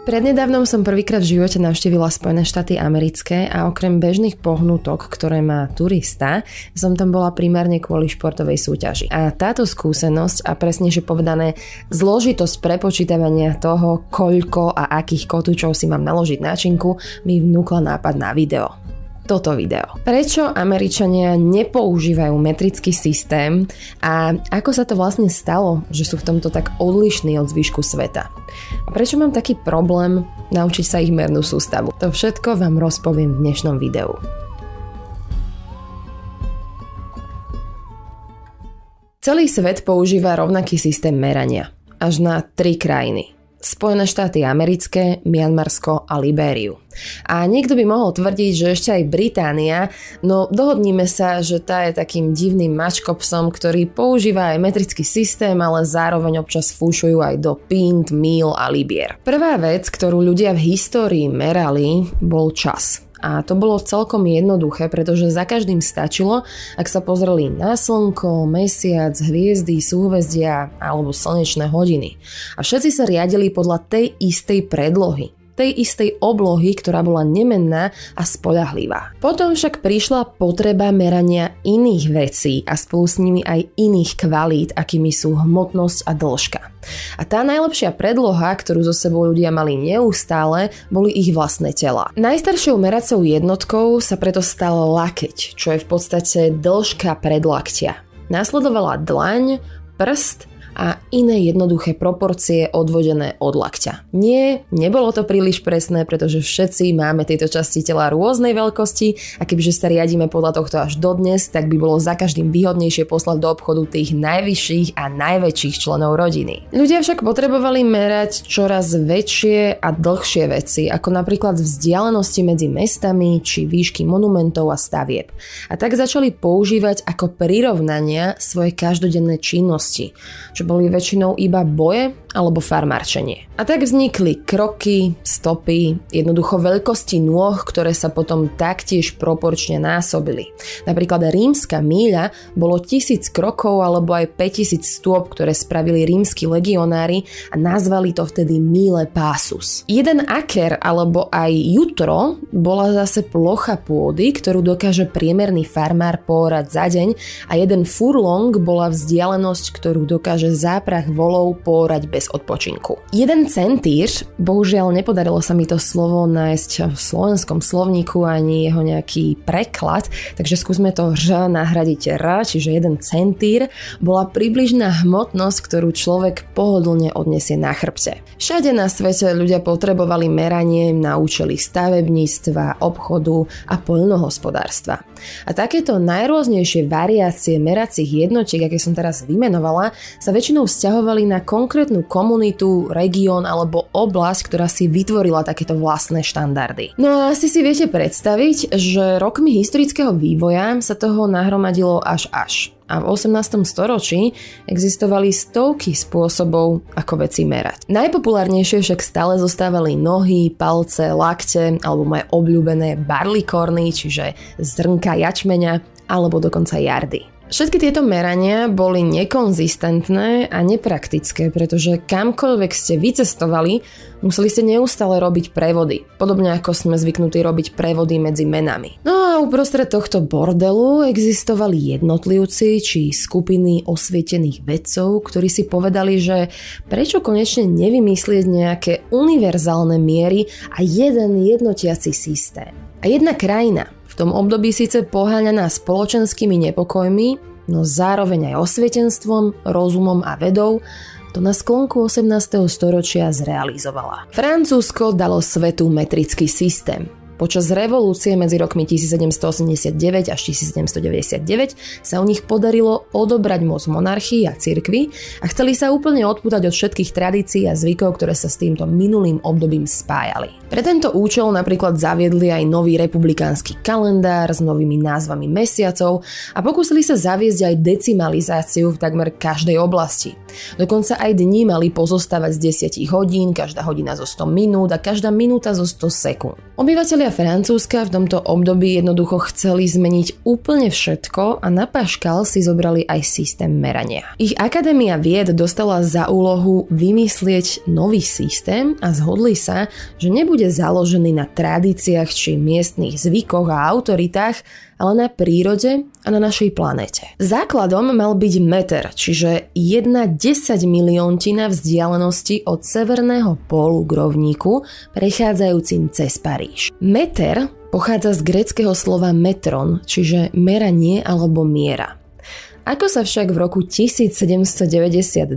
Prednedávnom som prvýkrát v živote navštívila Spojené štáty americké a okrem bežných pohnutok, ktoré má turista, som tam bola primárne kvôli športovej súťaži. A táto skúsenosť a presnejšie povedané zložitosť prepočítavania toho, koľko a akých kotúčov si mám naložiť na činku, mi vnúkla nápad na video toto video. Prečo Američania nepoužívajú metrický systém a ako sa to vlastne stalo, že sú v tomto tak odlišní od zvyšku sveta? A prečo mám taký problém naučiť sa ich mernú sústavu? To všetko vám rozpoviem v dnešnom videu. Celý svet používa rovnaký systém merania. Až na tri krajiny. Spojené štáty americké, Mianmarsko a Libériu. A niekto by mohol tvrdiť, že ešte aj Británia, no dohodníme sa, že tá je takým divným mačkopsom, ktorý používa aj metrický systém, ale zároveň občas fúšujú aj do pint, míl a libier. Prvá vec, ktorú ľudia v histórii merali, bol čas. A to bolo celkom jednoduché, pretože za každým stačilo, ak sa pozreli na slnko, mesiac, hviezdy, súhvezdia alebo slnečné hodiny. A všetci sa riadili podľa tej istej predlohy tej istej oblohy, ktorá bola nemenná a spolahlivá. Potom však prišla potreba merania iných vecí a spolu s nimi aj iných kvalít, akými sú hmotnosť a dĺžka. A tá najlepšia predloha, ktorú zo sebou ľudia mali neustále, boli ich vlastné tela. Najstaršou meracou jednotkou sa preto stala lakeť, čo je v podstate dĺžka predlaktia. Nasledovala dlaň, prst a iné jednoduché proporcie odvodené od lakťa. Nie, nebolo to príliš presné, pretože všetci máme tieto časti tela rôznej veľkosti a kebyže sa riadíme podľa tohto až dodnes, tak by bolo za každým výhodnejšie poslať do obchodu tých najvyšších a najväčších členov rodiny. Ľudia však potrebovali merať čoraz väčšie a dlhšie veci, ako napríklad vzdialenosti medzi mestami či výšky monumentov a stavieb. A tak začali používať ako prirovnania svoje každodenné činnosti, čo boli väčšinou iba boje alebo farmárčenie. A tak vznikli kroky, stopy, jednoducho veľkosti nôh, ktoré sa potom taktiež proporčne násobili. Napríklad rímska míľa bolo tisíc krokov alebo aj 5000 stôp, ktoré spravili rímsky legionári a nazvali to vtedy míle pásus. Jeden aker alebo aj jutro bola zase plocha pôdy, ktorú dokáže priemerný farmár pórať za deň a jeden furlong bola vzdialenosť, ktorú dokáže záprach volov pórať bez odpočinku. Jeden centír, bohužiaľ nepodarilo sa mi to slovo nájsť v slovenskom slovníku ani jeho nejaký preklad, takže skúsme to ž nahradiť r, čiže jeden centír, bola približná hmotnosť, ktorú človek pohodlne odnesie na chrbte. Všade na svete ľudia potrebovali meranie na účely stavebníctva, obchodu a poľnohospodárstva. A takéto najrôznejšie variácie meracích jednotiek, aké som teraz vymenovala, sa väčšinou vzťahovali na konkrétnu komunitu, región alebo oblasť, ktorá si vytvorila takéto vlastné štandardy. No a asi si viete predstaviť, že rokmi historického vývoja sa toho nahromadilo až až a v 18. storočí existovali stovky spôsobov, ako veci merať. Najpopulárnejšie však stále zostávali nohy, palce, lakte alebo moje obľúbené barlikorny, čiže zrnka jačmeňa alebo dokonca jardy. Všetky tieto merania boli nekonzistentné a nepraktické, pretože kamkoľvek ste vycestovali, museli ste neustále robiť prevody, podobne ako sme zvyknutí robiť prevody medzi menami. No a uprostred tohto bordelu existovali jednotlivci či skupiny osvietených vedcov, ktorí si povedali, že prečo konečne nevymyslieť nejaké univerzálne miery a jeden jednotiaci systém. A jedna krajina, v tom období síce poháňaná spoločenskými nepokojmi, no zároveň aj osvietenstvom, rozumom a vedou, to na sklonku 18. storočia zrealizovala. Francúzsko dalo svetu metrický systém, Počas revolúcie medzi rokmi 1789 až 1799 sa u nich podarilo odobrať moc monarchii a cirkvi a chceli sa úplne odpútať od všetkých tradícií a zvykov, ktoré sa s týmto minulým obdobím spájali. Pre tento účel napríklad zaviedli aj nový republikánsky kalendár s novými názvami mesiacov a pokúsili sa zaviesť aj decimalizáciu v takmer každej oblasti. Dokonca aj dni mali pozostávať z 10 hodín, každá hodina zo 100 minút a každá minúta zo 100 sekúnd. Obyvatelia Francúzska v tomto období jednoducho chceli zmeniť úplne všetko a na paškal si zobrali aj systém merania. Ich Akadémia vied dostala za úlohu vymyslieť nový systém a zhodli sa, že nebude založený na tradíciách či miestnych zvykoch a autoritách, ale na prírode a na našej planéte. Základom mal byť meter, čiže jedna 10 milióntina vzdialenosti od severného pólu k rovníku, prechádzajúcim cez Paríž. Meter pochádza z greckého slova metron, čiže meranie alebo miera. Ako sa však v roku 1792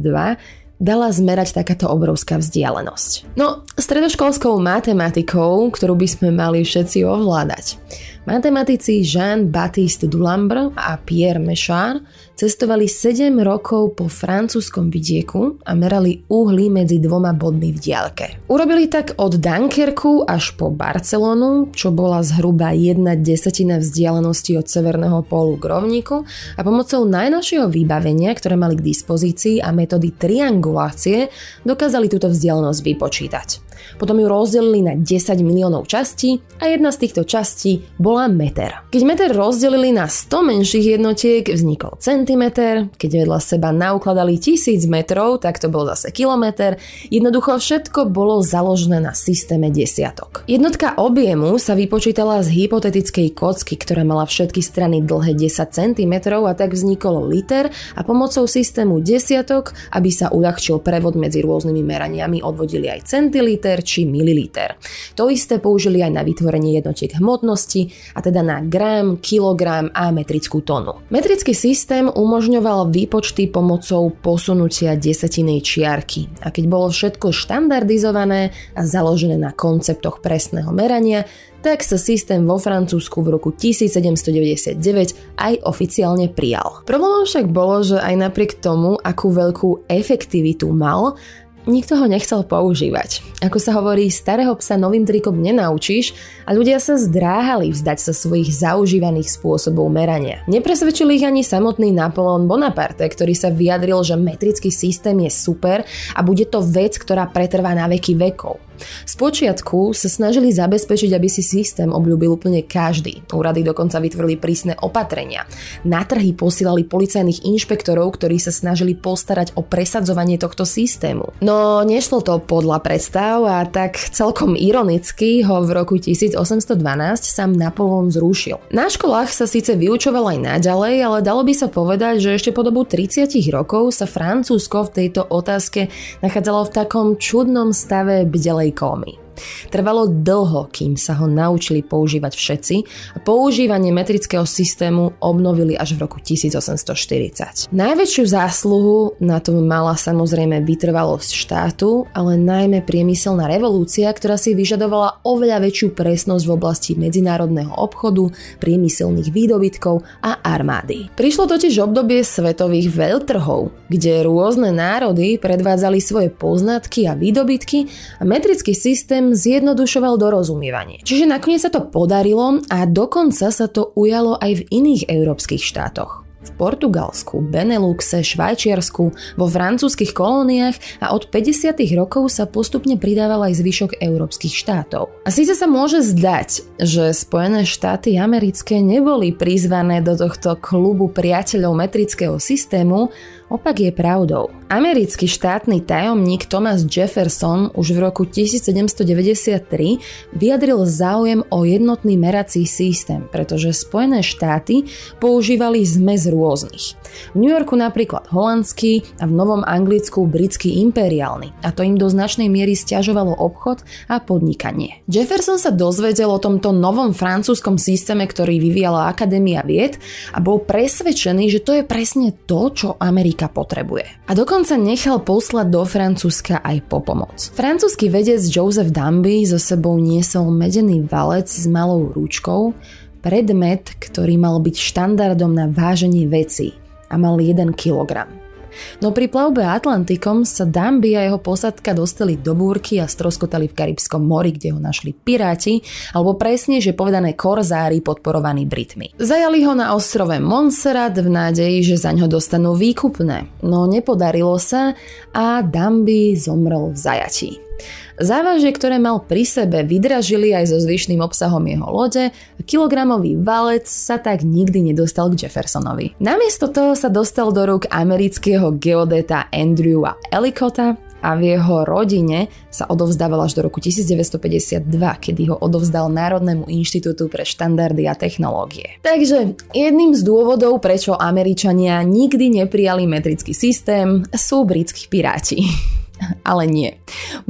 dala zmerať takáto obrovská vzdialenosť? No, stredoškolskou matematikou, ktorú by sme mali všetci ovládať. Matematici Jean-Baptiste Dulambre a Pierre Méchard cestovali 7 rokov po francúzskom vidieku a merali uhly medzi dvoma bodmi v diaľke. Urobili tak od Dunkerku až po Barcelonu, čo bola zhruba jedna desatina vzdialenosti od severného pólu k rovníku a pomocou najnovšieho vybavenia, ktoré mali k dispozícii a metódy triangulácie, dokázali túto vzdialenosť vypočítať. Potom ju rozdelili na 10 miliónov častí a jedna z týchto častí bola meter. Keď meter rozdelili na 100 menších jednotiek, vznikol centimeter, keď vedľa seba naukladali 1000 metrov, tak to bol zase kilometr. Jednoducho všetko bolo založené na systéme desiatok. Jednotka objemu sa vypočítala z hypotetickej kocky, ktorá mala všetky strany dlhé 10 cm a tak vznikol liter a pomocou systému desiatok, aby sa uľahčil prevod medzi rôznymi meraniami, odvodili aj centiliter, liter či mililiter. To isté použili aj na vytvorenie jednotiek hmotnosti, a teda na gram, kilogram a metrickú tonu. Metrický systém umožňoval výpočty pomocou posunutia desatinej čiarky a keď bolo všetko štandardizované a založené na konceptoch presného merania, tak sa systém vo Francúzsku v roku 1799 aj oficiálne prijal. Problémom však bolo, že aj napriek tomu, akú veľkú efektivitu mal, nikto ho nechcel používať. Ako sa hovorí, starého psa novým trikom nenaučíš a ľudia sa zdráhali vzdať sa svojich zaužívaných spôsobov merania. Nepresvedčil ich ani samotný Napoleon Bonaparte, ktorý sa vyjadril, že metrický systém je super a bude to vec, ktorá pretrvá na veky vekov. Spočiatku sa snažili zabezpečiť, aby si systém obľúbil úplne každý. Úrady dokonca vytvorili prísne opatrenia. Na trhy posielali policajných inšpektorov, ktorí sa snažili postarať o presadzovanie tohto systému. No nešlo to podľa predstav a tak celkom ironicky ho v roku 1812 sám Napoleon zrušil. Na školách sa síce vyučoval aj naďalej, ale dalo by sa povedať, že ešte po dobu 30 rokov sa Francúzsko v tejto otázke nachádzalo v takom čudnom stave bdelej call me. Trvalo dlho, kým sa ho naučili používať všetci a používanie metrického systému obnovili až v roku 1840. Najväčšiu zásluhu na tom mala samozrejme vytrvalosť štátu, ale najmä priemyselná revolúcia, ktorá si vyžadovala oveľa väčšiu presnosť v oblasti medzinárodného obchodu, priemyselných výdobytkov a armády. Prišlo totiž obdobie svetových veľtrhov, kde rôzne národy predvádzali svoje poznatky a výdobytky a metrický systém systém zjednodušoval dorozumievanie. Čiže nakoniec sa to podarilo a dokonca sa to ujalo aj v iných európskych štátoch v Portugalsku, Beneluxe, Švajčiarsku, vo francúzskych kolóniách a od 50. rokov sa postupne pridával aj zvyšok európskych štátov. A síce sa môže zdať, že Spojené štáty americké neboli prizvané do tohto klubu priateľov metrického systému, Opak je pravdou. Americký štátny tajomník Thomas Jefferson už v roku 1793 vyjadril záujem o jednotný merací systém, pretože Spojené štáty používali zmes rôznych. V New Yorku napríklad holandský a v Novom Anglicku britský imperiálny a to im do značnej miery stiažovalo obchod a podnikanie. Jefferson sa dozvedel o tomto novom francúzskom systéme, ktorý vyvíjala Akadémia vied a bol presvedčený, že to je presne to, čo Amerika Amerika potrebuje. A dokonca nechal poslať do Francúzska aj po pomoc. Francúzsky vedec Joseph Dumby so sebou niesol medený valec s malou rúčkou, predmet, ktorý mal byť štandardom na váženie veci a mal 1 kg. No pri plavbe Atlantikom sa Damby a jeho posadka dostali do búrky a stroskotali v Karibskom mori, kde ho našli piráti, alebo presne, že povedané korzári podporovaní Britmi. Zajali ho na ostrove Montserrat v nádeji, že za ňo dostanú výkupné, no nepodarilo sa a Damby zomrel v zajatí. Závažie, ktoré mal pri sebe, vydražili aj so zvyšným obsahom jeho lode a kilogramový valec sa tak nikdy nedostal k Jeffersonovi. Namiesto toho sa dostal do rúk amerického geodeta Andrewa Ellicota a v jeho rodine sa odovzdával až do roku 1952, kedy ho odovzdal Národnému inštitútu pre štandardy a technológie. Takže jedným z dôvodov, prečo Američania nikdy neprijali metrický systém, sú britskí piráti. Ale nie.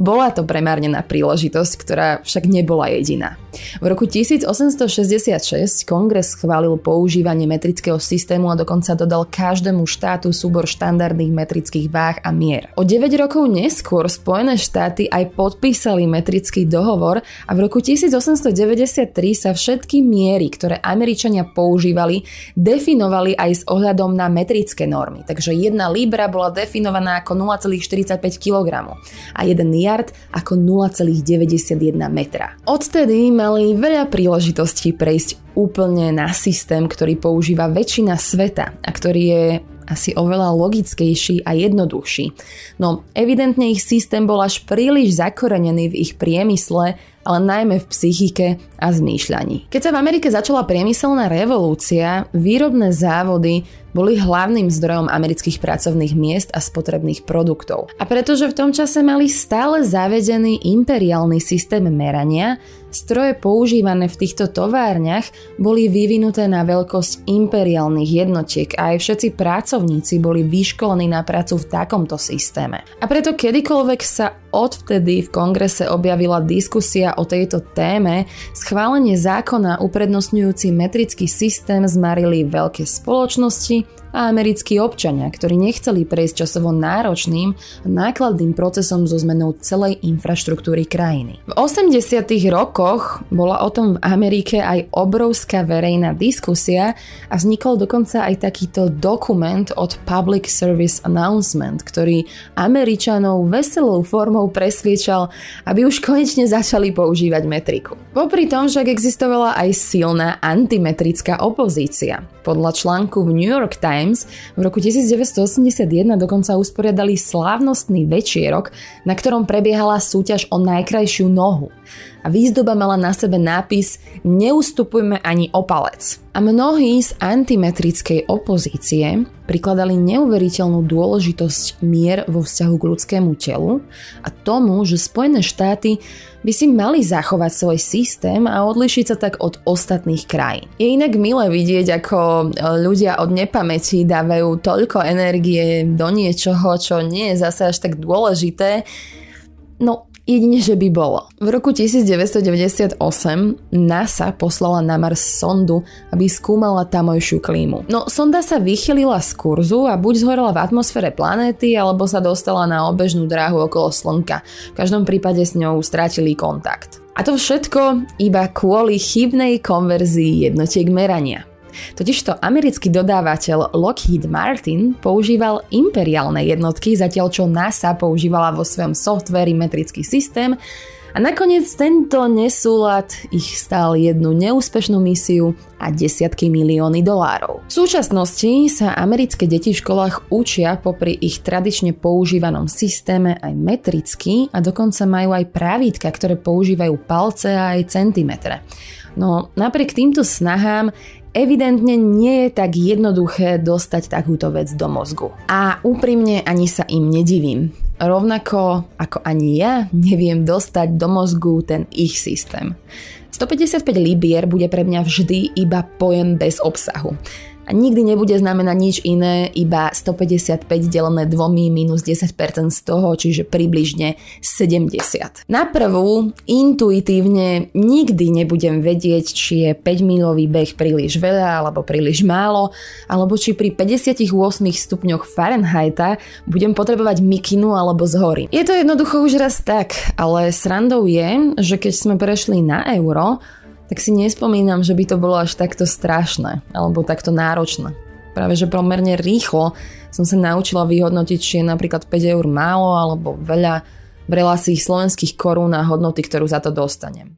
Bola to premárnená príležitosť, ktorá však nebola jediná. V roku 1866 kongres schválil používanie metrického systému a dokonca dodal každému štátu súbor štandardných metrických váh a mier. O 9 rokov neskôr Spojené štáty aj podpísali metrický dohovor a v roku 1893 sa všetky miery, ktoré Američania používali, definovali aj s ohľadom na metrické normy. Takže jedna libra bola definovaná ako 0,45 kg a 1 yard ako 0,91 metra. Odtedy mali veľa príležitostí prejsť úplne na systém, ktorý používa väčšina sveta a ktorý je asi oveľa logickejší a jednoduchší. No evidentne ich systém bol až príliš zakorenený v ich priemysle, ale najmä v psychike a zmýšľaní. Keď sa v Amerike začala priemyselná revolúcia, výrobné závody boli hlavným zdrojom amerických pracovných miest a spotrebných produktov. A pretože v tom čase mali stále zavedený imperiálny systém merania, stroje používané v týchto továrniach boli vyvinuté na veľkosť imperiálnych jednotiek a aj všetci pracovníci boli vyškolení na prácu v takomto systéme. A preto kedykoľvek sa odvtedy v kongrese objavila diskusia o tejto téme, schválenie zákona uprednostňujúci metrický systém zmarili veľké spoločnosti a americkí občania, ktorí nechceli prejsť časovo náročným a nákladným procesom so zmenou celej infraštruktúry krajiny. V 80. rokoch bola o tom v Amerike aj obrovská verejná diskusia a vznikol dokonca aj takýto dokument od Public Service Announcement, ktorý Američanov veselou formou presviečal, aby už konečne začali používať metriku. Popri tom však existovala aj silná antimetrická opozícia. Podľa článku v New York Times v roku 1981 dokonca usporiadali slávnostný večierok, na ktorom prebiehala súťaž o najkrajšiu nohu. A výzdoba mala na sebe nápis Neustupujme ani o palec. A mnohí z antimetrickej opozície prikladali neuveriteľnú dôležitosť mier vo vzťahu k ľudskému telu a tomu, že Spojené štáty by si mali zachovať svoj systém a odlišiť sa tak od ostatných krajín. Je inak milé vidieť, ako ľudia od nepamäti dávajú toľko energie do niečoho, čo nie je zase až tak dôležité, No, Jedine, že by bolo. V roku 1998 NASA poslala na Mars sondu, aby skúmala tamojšiu klímu. No, sonda sa vychylila z kurzu a buď zhorela v atmosfére planéty, alebo sa dostala na obežnú dráhu okolo Slnka. V každom prípade s ňou strátili kontakt. A to všetko iba kvôli chybnej konverzii jednotiek merania. Totižto americký dodávateľ Lockheed Martin používal imperiálne jednotky, zatiaľ čo NASA používala vo svojom softveri metrický systém a nakoniec tento nesúlad ich stál jednu neúspešnú misiu a desiatky milióny dolárov. V súčasnosti sa americké deti v školách učia popri ich tradične používanom systéme aj metricky a dokonca majú aj pravítka, ktoré používajú palce a aj centimetre. No napriek týmto snahám evidentne nie je tak jednoduché dostať takúto vec do mozgu. A úprimne ani sa im nedivím. Rovnako ako ani ja neviem dostať do mozgu ten ich systém. 155 libier bude pre mňa vždy iba pojem bez obsahu a nikdy nebude znamenať nič iné, iba 155 delené dvomi minus 10% z toho, čiže približne 70. Na prvú, intuitívne nikdy nebudem vedieť, či je 5-milový beh príliš veľa alebo príliš málo, alebo či pri 58 stupňoch Fahrenheita budem potrebovať mikinu alebo zhory. Je to jednoducho už raz tak, ale srandou je, že keď sme prešli na euro, tak si nespomínam, že by to bolo až takto strašné alebo takto náročné. práve že pomerne rýchlo som sa naučila vyhodnotiť, či je napríklad 5 eur málo alebo veľa v relácii slovenských korún a hodnoty, ktorú za to dostanem.